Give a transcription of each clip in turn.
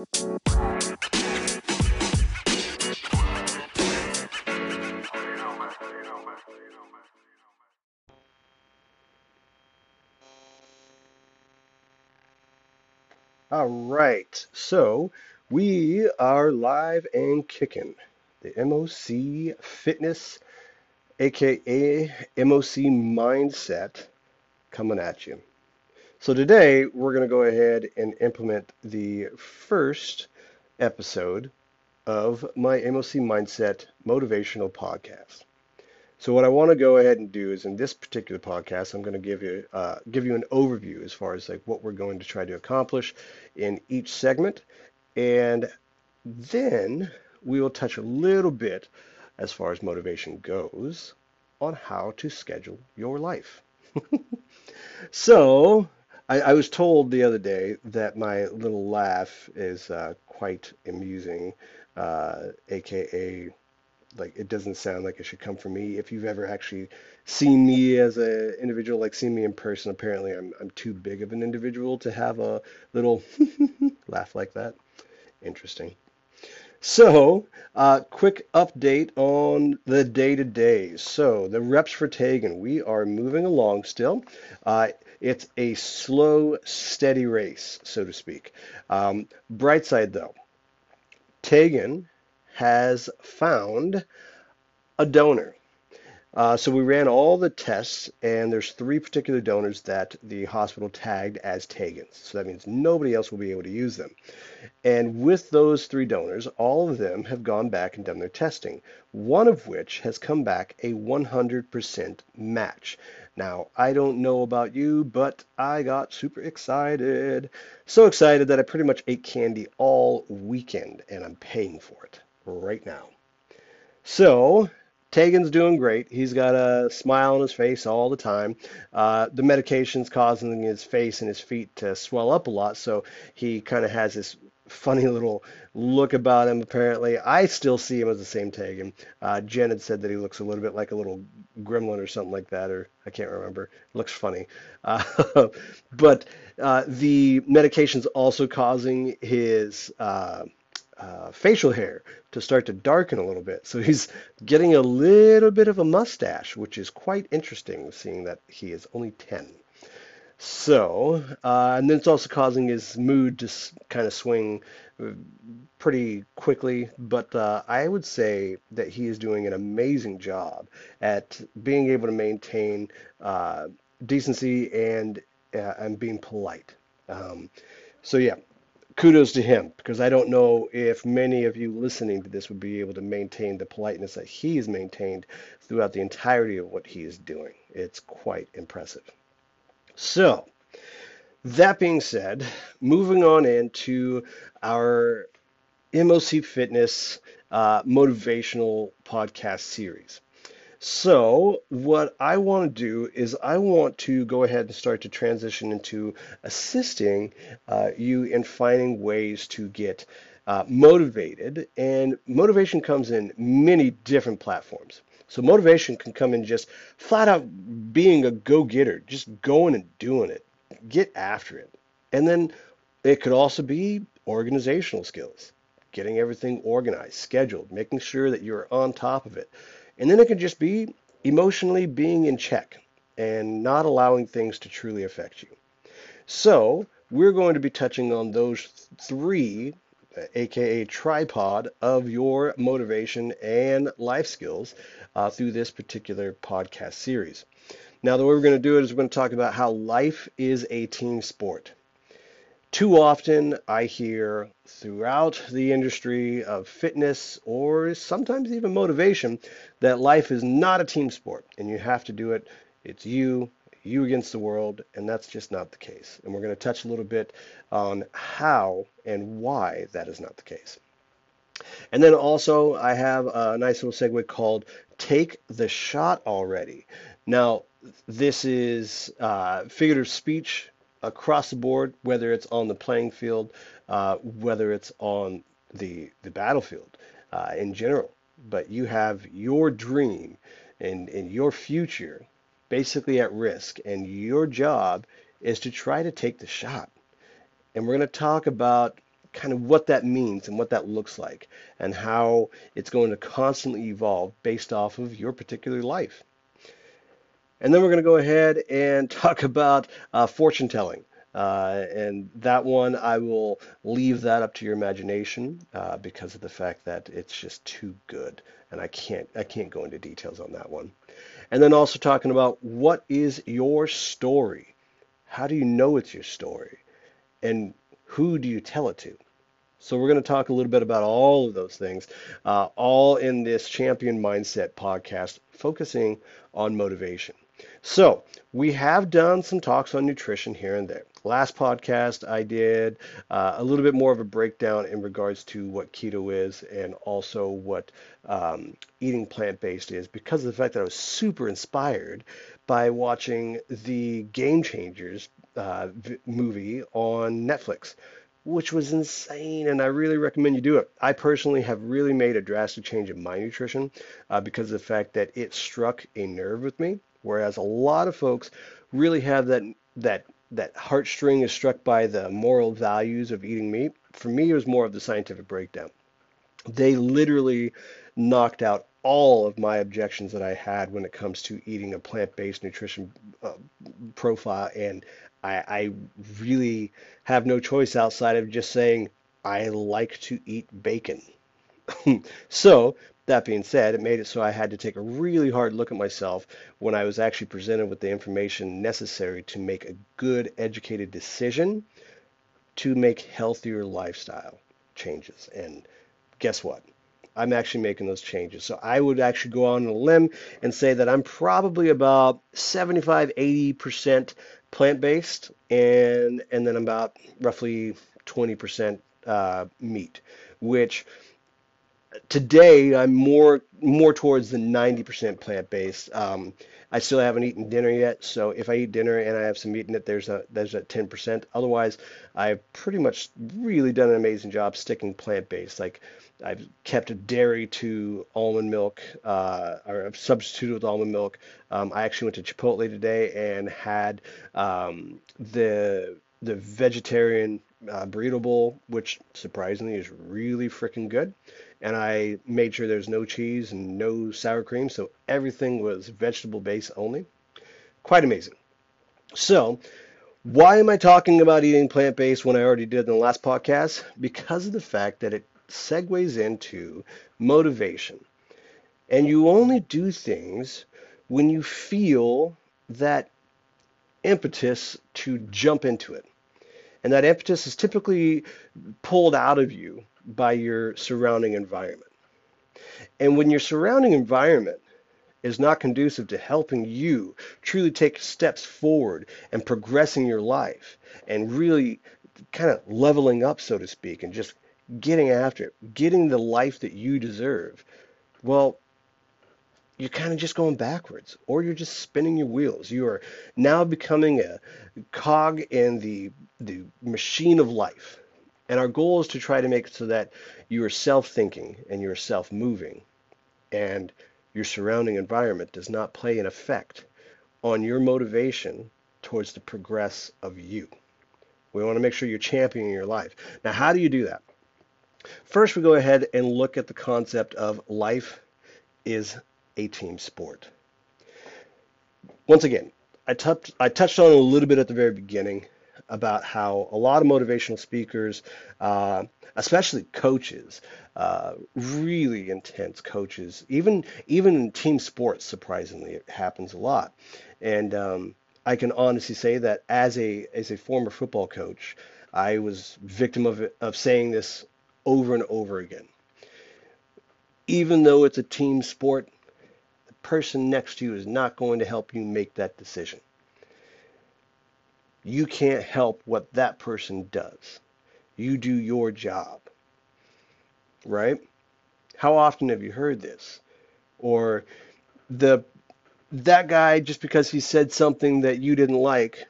All right, so we are live and kicking. The MOC Fitness, aka MOC Mindset, coming at you. So today we're going to go ahead and implement the first episode of my MOC Mindset motivational podcast. So what I want to go ahead and do is in this particular podcast, I'm going to give you uh, give you an overview as far as like what we're going to try to accomplish in each segment, and then we will touch a little bit as far as motivation goes on how to schedule your life. so I, I, was told the other day that my little laugh is uh, quite amusing, uh, aka like it doesn't sound like it should come from me. If you've ever actually seen me as an individual, like seen me in person, apparently I'm I'm too big of an individual to have a little laugh like that. Interesting. So, uh, quick update on the day to day. So, the reps for Tayegan, we are moving along still. Uh, it's a slow, steady race, so to speak. Um, bright side though, Tayegan has found a donor. Uh, so we ran all the tests, and there's three particular donors that the hospital tagged as Tayegan's. So that means nobody else will be able to use them. And with those three donors, all of them have gone back and done their testing, one of which has come back a 100% match. Now, I don't know about you, but I got super excited. So excited that I pretty much ate candy all weekend, and I'm paying for it right now. So, Tayegan's doing great. He's got a smile on his face all the time. Uh, the medication's causing his face and his feet to swell up a lot, so he kind of has this funny little look about him, apparently. I still see him as the same Tayegan. Uh, Jen had said that he looks a little bit like a little gremlin or something like that, or I can't remember. Looks funny. Uh, but uh, the medication's also causing his uh, uh, facial hair to start to darken a little bit. So he's getting a little bit of a mustache, which is quite interesting, seeing that he is only 10. So, uh, and then it's also causing his mood to kind of swing uh, pretty quickly. But uh, I would say that he is doing an amazing job at being able to maintain uh, decency and uh, and being polite. Um, so yeah, kudos to him because I don't know if many of you listening to this would be able to maintain the politeness that he has maintained throughout the entirety of what he is doing. It's quite impressive. So, that being said, moving on into our MOC Fitness uh, motivational podcast series. So what I want to do is I want to go ahead and start to transition into assisting uh, you in finding ways to get uh, motivated. And motivation comes in many different platforms. So motivation can come in just flat out being a go-getter, just going and doing it, get after it. And then it could also be organizational skills, getting everything organized, scheduled, making sure that you're on top of it. And then it can just be emotionally being in check and not allowing things to truly affect you. So, we're going to be touching on those three, aka tripod, of your motivation and life skills uh, through this particular podcast series. Now, the way we're going to do it is we're going to talk about how life is a team sport. Too often, I hear throughout the industry of fitness or sometimes even motivation that life is not a team sport and you have to do it. It's you, you against the world, and that's just not the case. And we're going to touch a little bit on how and why that is not the case. And then also, I have a nice little segue called Take the Shot Already. Now, this is uh, figurative speech across the board, whether it's on the playing field, uh, whether it's on the the battlefield uh, in general. But you have your dream and, and your future basically at risk, and your job is to try to take the shot. And we're going to talk about kind of what that means and what that looks like and how it's going to constantly evolve based off of your particular life. And then we're going to go ahead and talk about uh, fortune telling. Uh, and that one, I will leave that up to your imagination uh, because of the fact that it's just too good, and I can't I can't go into details on that one. And then also talking about what is your story? How do you know it's your story? And who do you tell it to? So we're going to talk a little bit about all of those things, uh, all in this Champion Mindset podcast, focusing on motivation. So we have done some talks on nutrition here and there. Last podcast, I did uh, a little bit more of a breakdown in regards to what keto is and also what um, eating plant based is because of the fact that I was super inspired by watching the Game Changers uh, movie on Netflix which was insane. And I really recommend you do it. I personally have really made a drastic change in my nutrition uh, because of the fact that it struck a nerve with me. Whereas a lot of folks really have that that that heartstring is struck by the moral values of eating meat. For me, it was more of the scientific breakdown. They literally knocked out all of my objections that I had when it comes to eating a plant-based nutrition uh, profile, and I, I really have no choice outside of just saying I like to eat bacon. so that being said, it made it so I had to take a really hard look at myself when I was actually presented with the information necessary to make a good, educated decision to make healthier lifestyle changes. And guess what? I'm actually making those changes. So I would actually go on a limb and say that I'm probably about 75, 80% plant-based and and then about roughly 20% uh, meat, which today I'm more more towards the 90% plant-based. Um, I still haven't eaten dinner yet, so if I eat dinner and I have some meat in it, there's a there's a 10%. Otherwise, I've pretty much really done an amazing job sticking plant-based. Like I've kept dairy to almond milk, uh, or I've substituted with almond milk. Um, I actually went to Chipotle today and had um, the the vegetarian uh, burrito bowl, which surprisingly is really freaking good and I made sure there's no cheese and no sour cream, so everything was vegetable based only. Quite amazing. So, why am I talking about eating plant based when I already did in the last podcast? Because of the fact that it segues into motivation. And you only do things when you feel that impetus to jump into it. And that impetus is typically pulled out of you by your surrounding environment. And when your surrounding environment is not conducive to helping you truly take steps forward and progressing your life and really kind of leveling up, so to speak, and just getting after it, getting the life that you deserve, well, you're kind of just going backwards or you're just spinning your wheels. You are now becoming a cog in the, the machine of life and our goal is to try to make so that you are self-thinking and you're self-moving and your surrounding environment does not play an effect on your motivation towards the progress of you. We want to make sure you're championing your life. Now, how do you do that? First, we go ahead and look at the concept of life is a team sport. Once again, I, touched I touched on a little bit at the very beginning about how a lot of motivational speakers, uh, especially coaches, uh, really intense coaches, even even in team sports, surprisingly, it happens a lot. And um, I can honestly say that as a as a former football coach, I was victim of of saying this over and over again. Even though it's a team sport, the person next to you is not going to help you make that decision you can't help what that person does. You do your job. Right? How often have you heard this? Or the that guy just because he said something that you didn't like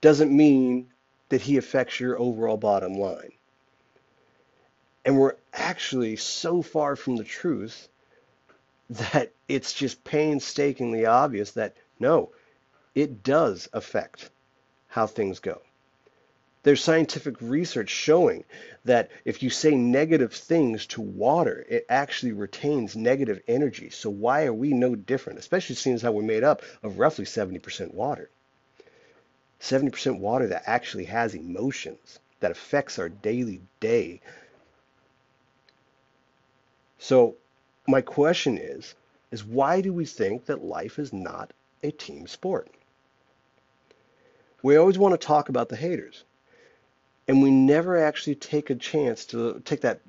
doesn't mean that he affects your overall bottom line. And we're actually so far from the truth that it's just painstakingly obvious that no, it does affect how things go. There's scientific research showing that if you say negative things to water, it actually retains negative energy. So why are we no different? Especially seeing as how we're made up of roughly 70% water. 70% water that actually has emotions, that affects our daily day. So my question is, is why do we think that life is not a team sport? We always want to talk about the haters. And we never actually take a chance to take that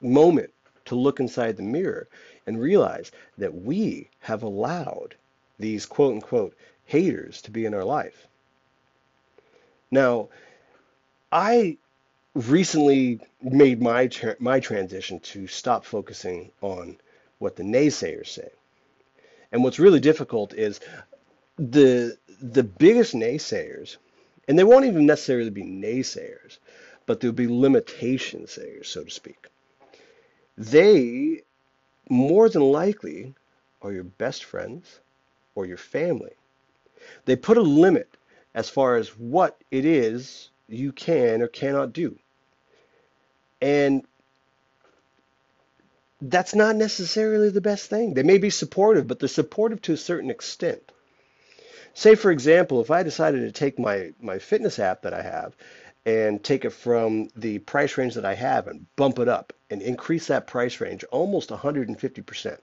moment to look inside the mirror and realize that we have allowed these quote unquote haters to be in our life. Now, I recently made my tra- my transition to stop focusing on what the naysayers say. And what's really difficult is the the biggest naysayers, and they won't even necessarily be naysayers, but there'll be limitation sayers, so to speak. They more than likely are your best friends or your family. They put a limit as far as what it is you can or cannot do. And that's not necessarily the best thing. They may be supportive, but they're supportive to a certain extent. Say, for example, if I decided to take my, my fitness app that I have and take it from the price range that I have and bump it up and increase that price range almost 150%,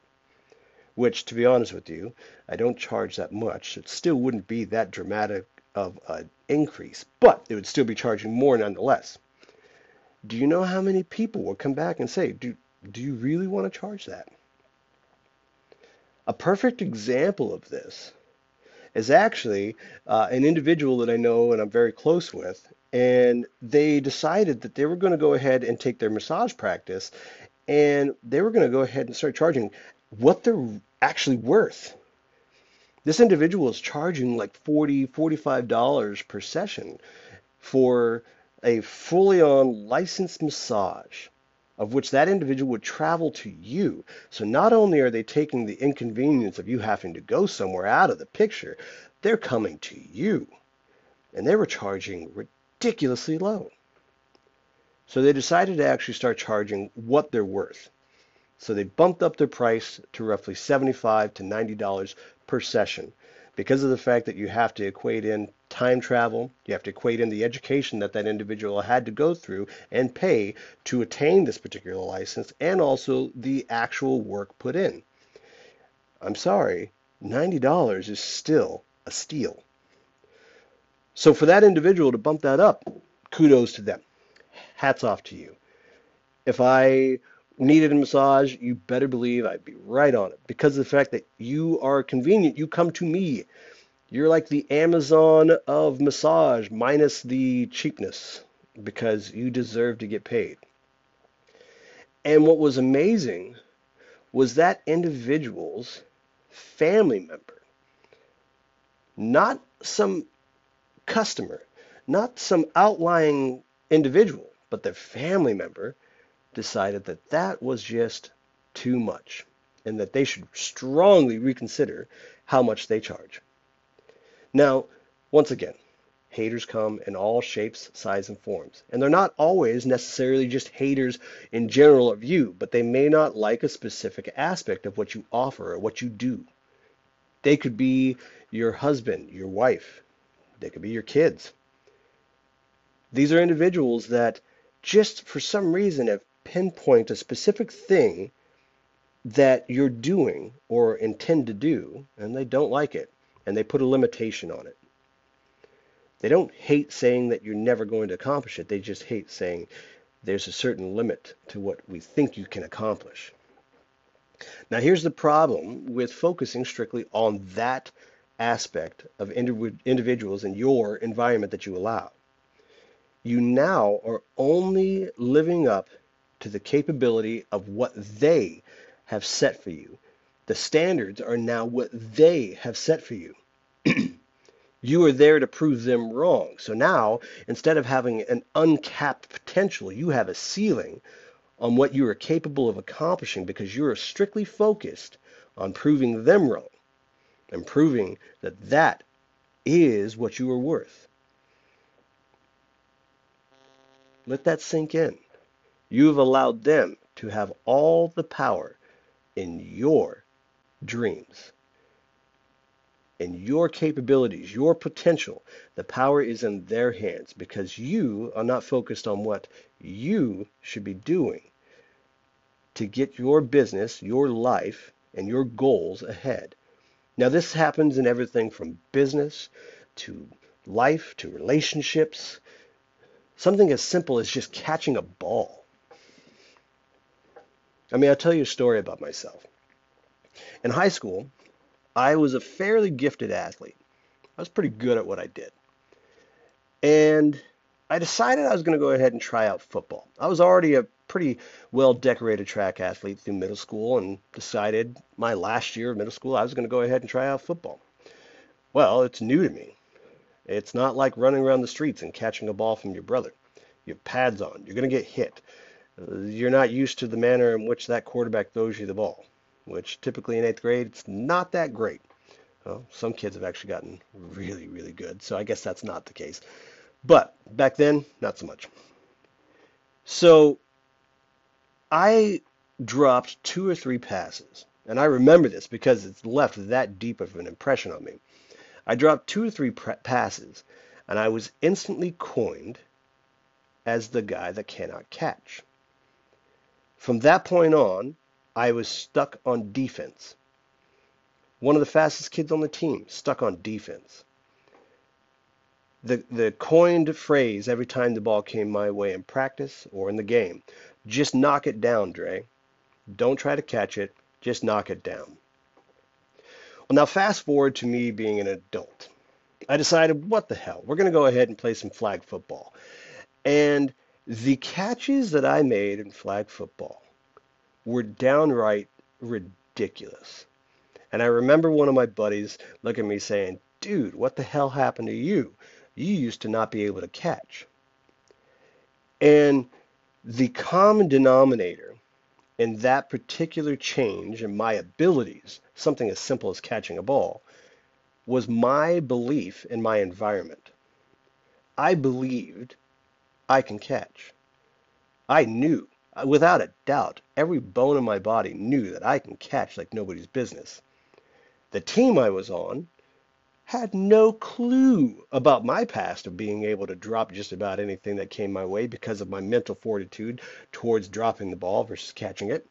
which, to be honest with you, I don't charge that much. It still wouldn't be that dramatic of an increase, but it would still be charging more nonetheless. Do you know how many people will come back and say, do, do you really want to charge that? A perfect example of this is actually uh, an individual that I know and I'm very close with, and they decided that they were going to go ahead and take their massage practice and they were going to go ahead and start charging what they're actually worth. This individual is charging like 40 $45 per session for a fully on licensed massage of which that individual would travel to you. So not only are they taking the inconvenience of you having to go somewhere out of the picture, they're coming to you. And they were charging ridiculously low. So they decided to actually start charging what they're worth. So they bumped up their price to roughly 75 to $90 per session because of the fact that you have to equate in time travel, you have to equate in the education that that individual had to go through and pay to attain this particular license, and also the actual work put in. I'm sorry, $90 is still a steal. So for that individual to bump that up, kudos to them. Hats off to you. If I needed a massage, you better believe I'd be right on it because of the fact that you are convenient. You come to me. You're like the Amazon of massage minus the cheapness because you deserve to get paid. And what was amazing was that individual's family member, not some customer, not some outlying individual, but their family member decided that that was just too much and that they should strongly reconsider how much they charge. Now, once again, haters come in all shapes, sizes, and forms. And they're not always necessarily just haters in general of you, but they may not like a specific aspect of what you offer or what you do. They could be your husband, your wife, they could be your kids. These are individuals that just for some reason have pinpointed a specific thing that you're doing or intend to do, and they don't like it, and they put a limitation on it. They don't hate saying that you're never going to accomplish it. They just hate saying there's a certain limit to what we think you can accomplish. Now, here's the problem with focusing strictly on that aspect of individuals in your environment that you allow. You now are only living up to the capability of what they have set for you. The standards are now what they have set for you. you are there to prove them wrong. So now, instead of having an uncapped potential, you have a ceiling on what you are capable of accomplishing because you are strictly focused on proving them wrong and proving that that is what you are worth. Let that sink in. You have allowed them to have all the power in your dreams, and your capabilities, your potential. The power is in their hands because you are not focused on what you should be doing to get your business, your life, and your goals ahead. Now, this happens in everything from business to life to relationships. Something as simple as just catching a ball. I mean, I'll tell you a story about myself. In high school, I was a fairly gifted athlete. I was pretty good at what I did. And I decided I was going to go ahead and try out football. I was already a pretty well decorated track athlete through middle school and decided my last year of middle school I was going to go ahead and try out football. Well, it's new to me. It's not like running around the streets and catching a ball from your brother. You have pads on. You're going to get hit. You're not used to the manner in which that quarterback throws you the ball, which typically in eighth grade, it's not that great. Well, some kids have actually gotten really, really good, so I guess that's not the case. But back then, not so much. So I dropped two or three passes, and I remember this because it's left that deep of an impression on me. I dropped two or three passes, and I was instantly coined as the guy that cannot catch. From that point on, I was stuck on defense. One of the fastest kids on the team, stuck on defense. The, the coined phrase every time the ball came my way in practice or in the game just knock it down, Dre. Don't try to catch it. Just knock it down. Well, now fast forward to me being an adult. I decided, what the hell? We're going to go ahead and play some flag football. And the catches that I made in flag football were downright ridiculous. And I remember one of my buddies looking at me saying, dude, what the hell happened to you? You used to not be able to catch. And the common denominator in that particular change in my abilities, something as simple as catching a ball, was my belief in my environment. I believed I can catch. I knew, Uh, without a doubt, every bone in my body knew that I can catch like nobody's business. The team I was on had no clue about my past of being able to drop just about anything that came my way because of my mental fortitude towards dropping the ball versus catching it.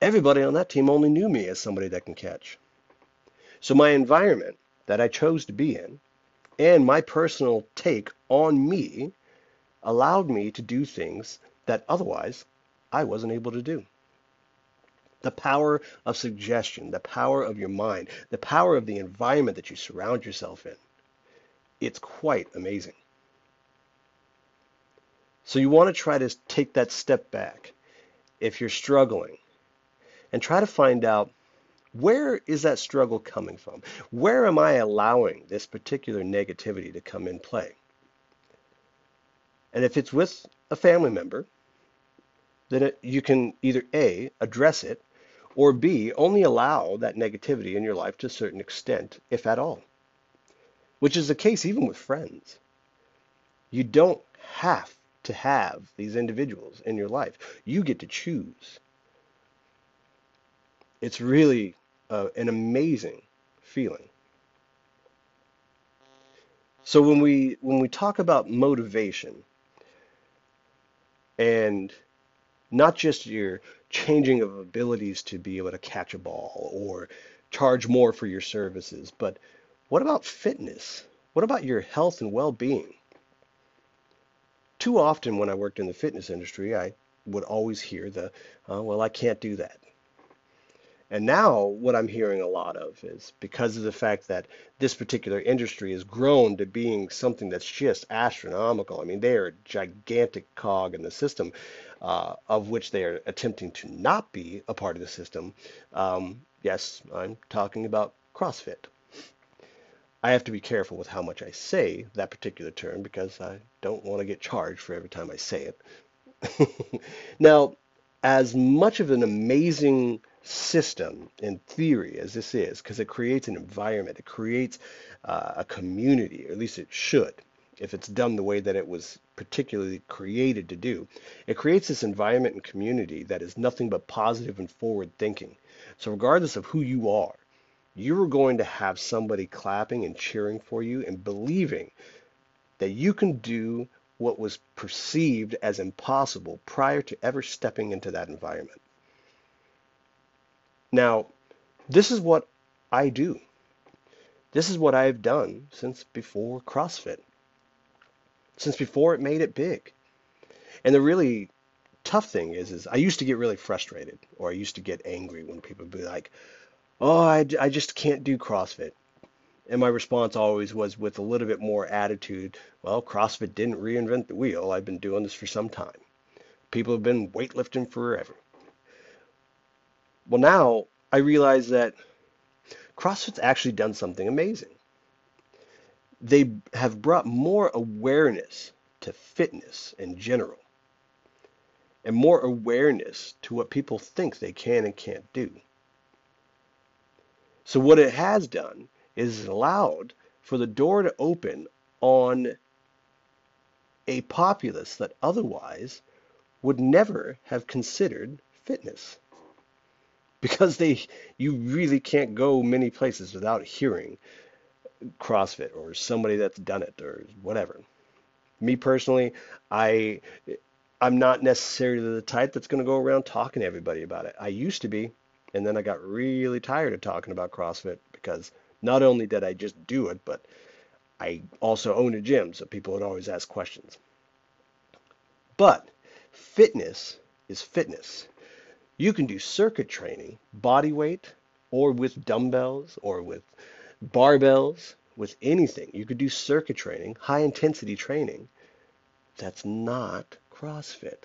Everybody on that team only knew me as somebody that can catch. So my environment that I chose to be in and my personal take on me allowed me to do things that otherwise I wasn't able to do the power of suggestion, the power of your mind, the power of the environment that you surround yourself in. It's quite amazing. So you want to try to take that step back if you're struggling and try to find out where is that struggle coming from? Where am I allowing this particular negativity to come in play? And if it's with a family member, then it, you can either A, address it, or B, only allow that negativity in your life to a certain extent, if at all, which is the case even with friends. You don't have to have these individuals in your life. You get to choose. It's really uh, an amazing feeling. So when we when we talk about motivation and not just your changing of abilities to be able to catch a ball or charge more for your services. But what about fitness? What about your health and well-being? Too often when I worked in the fitness industry, I would always hear the, uh, well, I can't do that. And now what I'm hearing a lot of is because of the fact that this particular industry has grown to being something that's just astronomical. I mean, they are a gigantic cog in the system, uh, of which they are attempting to not be a part of the system. Um, yes, I'm talking about CrossFit. I have to be careful with how much I say that particular term because I don't want to get charged for every time I say it. now, as much of an amazing system in theory as this is, because it creates an environment, it creates uh, a community, or at least it should, if it's done the way that it was particularly created to do. It creates this environment and community that is nothing but positive and forward thinking. So regardless of who you are, you're going to have somebody clapping and cheering for you and believing that you can do what was perceived as impossible prior to ever stepping into that environment. Now, this is what I do. This is what I've done since before CrossFit, since before it made it big. And the really tough thing is, is I used to get really frustrated or I used to get angry when people would be like, oh, I, I just can't do CrossFit. And my response always was with a little bit more attitude, well, CrossFit didn't reinvent the wheel. I've been doing this for some time. People have been weightlifting forever. Well, now I realize that CrossFit's actually done something amazing. They have brought more awareness to fitness in general and more awareness to what people think they can and can't do. So what it has done is allowed for the door to open on a populace that otherwise would never have considered fitness because they you really can't go many places without hearing CrossFit or somebody that's done it or whatever. Me personally, I I'm not necessarily the type that's going to go around talking to everybody about it. I used to be, and then I got really tired of talking about CrossFit because not only did I just do it, but I also own a gym, so people would always ask questions. But fitness is fitness. You can do circuit training, body weight, or with dumbbells, or with barbells, with anything. You could do circuit training, high intensity training. That's not CrossFit.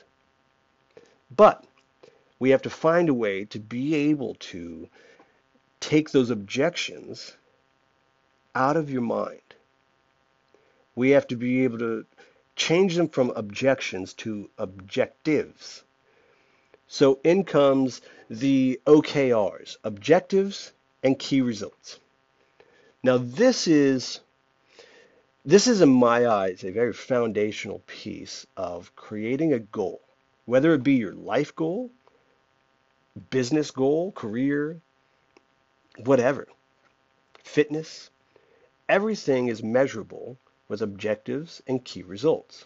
But we have to find a way to be able to take those objections out of your mind. We have to be able to change them from objections to objectives. So in comes the OKRs, objectives and key results. Now this is this is in my eyes a very foundational piece of creating a goal, whether it be your life goal, business goal, career, whatever. Fitness, everything is measurable with objectives and key results.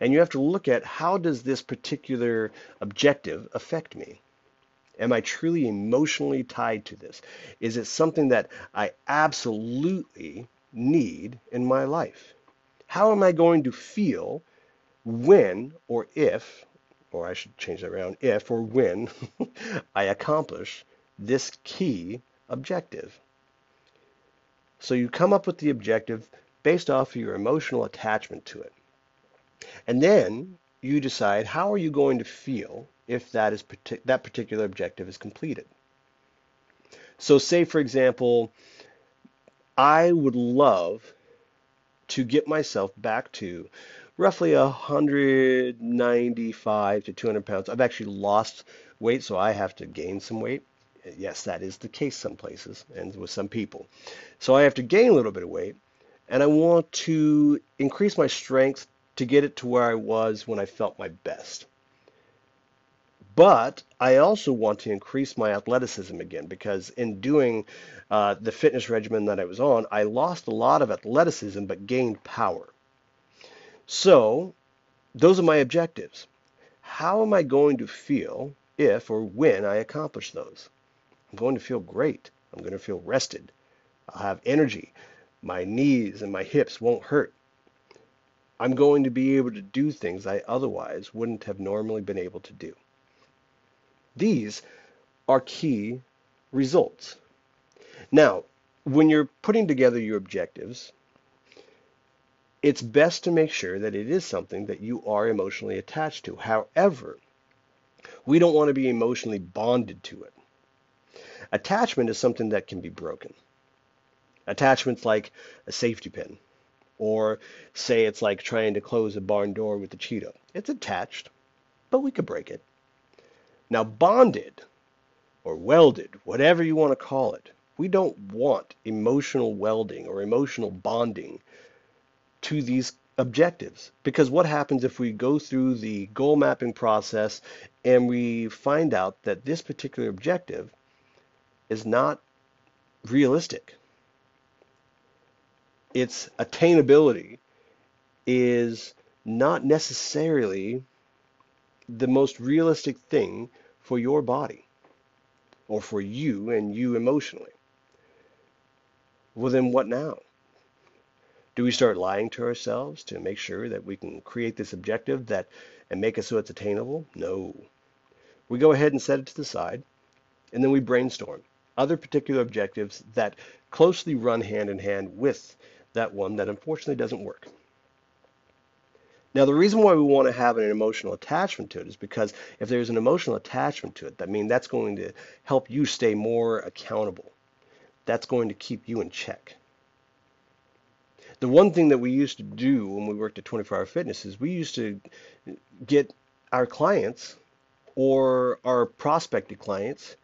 And you have to look at how does this particular objective affect me? Am I truly emotionally tied to this? Is it something that I absolutely need in my life? How am I going to feel when or if, or I should change that around, if or when I accomplish this key objective? So you come up with the objective based off of your emotional attachment to it. And then you decide how are you going to feel if that is that particular objective is completed. So say for example, I would love to get myself back to roughly 195 to 200 pounds. I've actually lost weight, so I have to gain some weight. Yes, that is the case some places and with some people. So I have to gain a little bit of weight, and I want to increase my strength to get it to where I was when I felt my best. But I also want to increase my athleticism again because in doing uh, the fitness regimen that I was on, I lost a lot of athleticism but gained power. So those are my objectives. How am I going to feel if or when I accomplish those? I'm going to feel great. I'm going to feel rested. I'll have energy. My knees and my hips won't hurt. I'm going to be able to do things I otherwise wouldn't have normally been able to do. These are key results. Now, when you're putting together your objectives, it's best to make sure that it is something that you are emotionally attached to. However, we don't want to be emotionally bonded to it. Attachment is something that can be broken. Attachment's like a safety pin. Or say it's like trying to close a barn door with a Cheeto. It's attached, but we could break it. Now bonded or welded, whatever you want to call it, we don't want emotional welding or emotional bonding to these objectives. Because what happens if we go through the goal mapping process and we find out that this particular objective is not realistic? Its attainability is not necessarily the most realistic thing for your body or for you and you emotionally. Well, then what now? Do we start lying to ourselves to make sure that we can create this objective that and make it so it's attainable? No. We go ahead and set it to the side, and then we brainstorm other particular objectives that closely run hand in hand with that one that unfortunately doesn't work. Now, the reason why we want to have an emotional attachment to it is because if there's an emotional attachment to it, that means that's going to help you stay more accountable. That's going to keep you in check the one thing that we used to do when we worked at 24 Hour Fitness is we used to get our clients or our prospected clients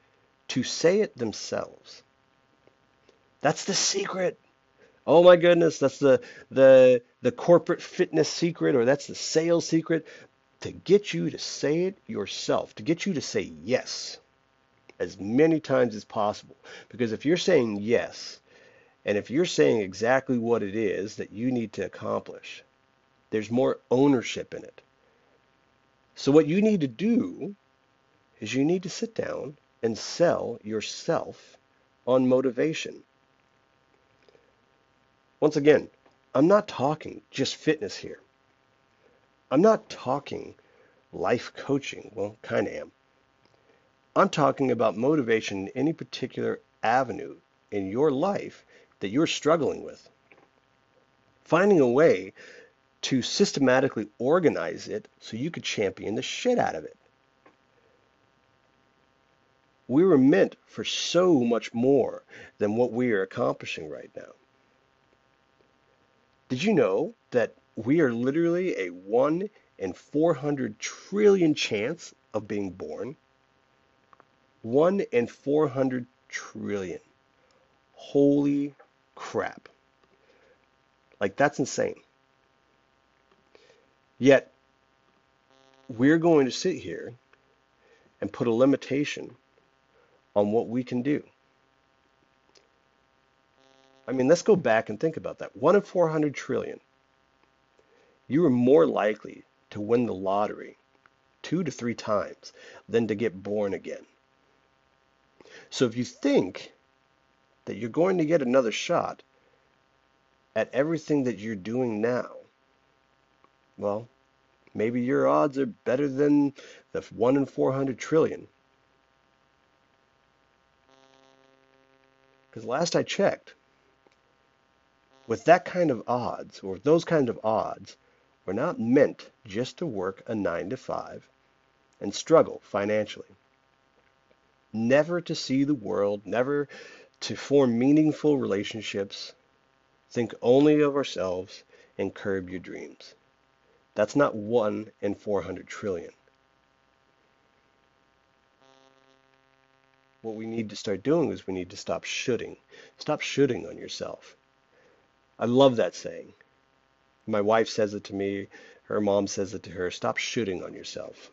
to say it themselves. That's the secret. Oh my goodness, that's the the the corporate fitness secret or that's the sales secret to get you to say it yourself, to get you to say yes as many times as possible. Because if you're saying yes, and if you're saying exactly what it is that you need to accomplish, there's more ownership in it. So what you need to do is you need to sit down and sell yourself on motivation. Once again, I'm not talking just fitness here. I'm not talking life coaching. Well, kind of am. I'm talking about motivation in any particular avenue in your life that you're struggling with. Finding a way to systematically organize it so you could champion the shit out of it. We were meant for so much more than what we are accomplishing right now. Did you know that we are literally a 1 in 400 trillion chance of being born? 1 in 400 trillion. Holy crap. Like, that's insane. Yet, we're going to sit here and put a limitation on what we can do. I mean, let's go back and think about that. One in 400 trillion. You are more likely to win the lottery two to three times than to get born again. So if you think that you're going to get another shot at everything that you're doing now, well, maybe your odds are better than the 1 in 400 trillion. Because last I checked, with that kind of odds, or those kind of odds, we're not meant just to work a 9 to 5 and struggle financially. Never to see the world, never to form meaningful relationships, think only of ourselves, and curb your dreams. That's not 1 in 400 trillion. What we need to start doing is we need to stop shooting. Stop shooting on yourself. I love that saying. My wife says it to me. Her mom says it to her. Stop shooting on yourself.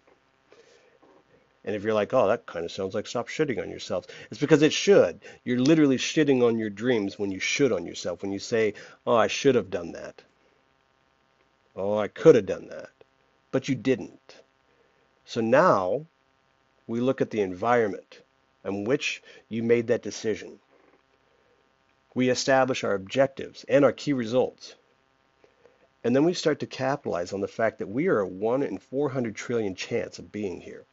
And if you're like, oh, that kind of sounds like stop shitting on yourself, it's because it should. You're literally shitting on your dreams when you should on yourself. When you say, oh, I should have done that. Oh, I could have done that. But you didn't. So now we look at the environment in which you made that decision. We establish our objectives and our key results. And then we start to capitalize on the fact that we are a 1 in 400 trillion chance of being here.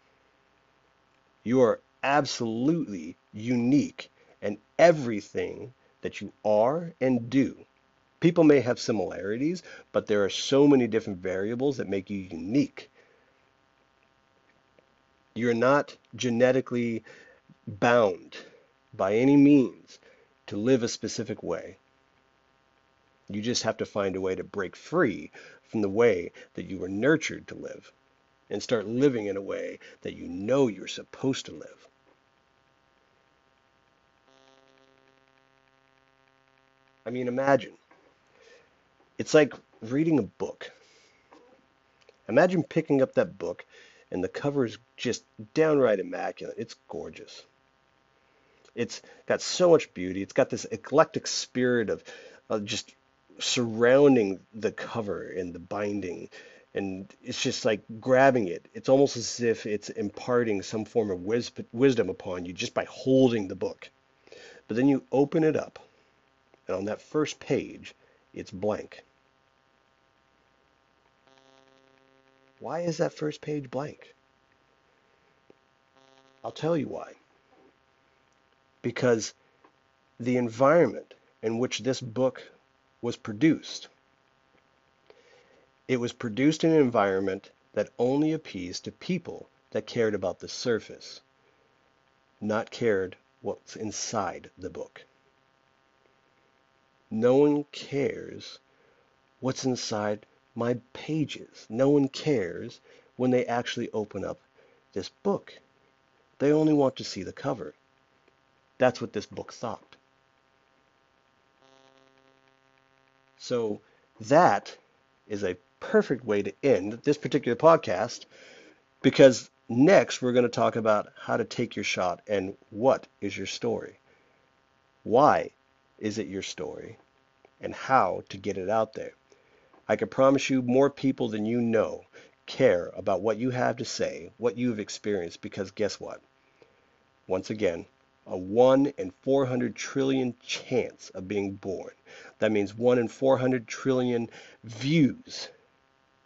You are absolutely unique in everything that you are and do. People may have similarities, but there are so many different variables that make you unique. You're not genetically bound by any means to live a specific way. You just have to find a way to break free from the way that you were nurtured to live and start living in a way that you know you're supposed to live. I mean, imagine. It's like reading a book. Imagine picking up that book and the cover is just downright immaculate. It's gorgeous. It's got so much beauty. It's got this eclectic spirit of, of just surrounding the cover and the binding. And it's just like grabbing it. It's almost as if it's imparting some form of wis- wisdom upon you just by holding the book. But then you open it up, and on that first page, it's blank. Why is that first page blank? I'll tell you why. Because the environment in which this book was produced, it was produced in an environment that only appeased to people that cared about the surface, not cared what's inside the book. No one cares what's inside my pages. No one cares when they actually open up this book. They only want to see the cover. That's what this book thought. So that is a perfect way to end this particular podcast because next we're going to talk about how to take your shot and what is your story. Why is it your story? And how to get it out there. I can promise you more people than you know care about what you have to say, what you've experienced, because guess what? Once again, a 1 in 400 trillion chance of being born. That means 1 in 400 trillion views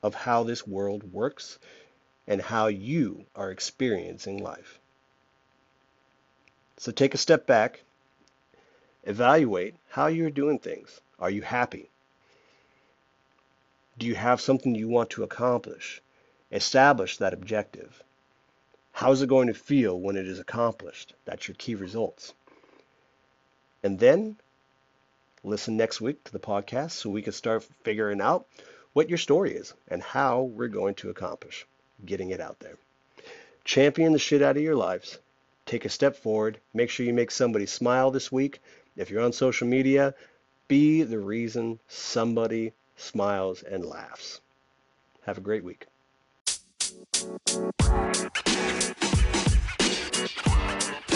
of how this world works and how you are experiencing life. So take a step back, evaluate how you're doing things. Are you happy? Do you have something you want to accomplish? Establish that objective. How's it going to feel when it is accomplished? That's your key results. And then listen next week to the podcast so we can start figuring out what your story is and how we're going to accomplish getting it out there. Champion the shit out of your lives. Take a step forward. Make sure you make somebody smile this week. If you're on social media, be the reason somebody smiles, and laughs. Have a great week. Thank you.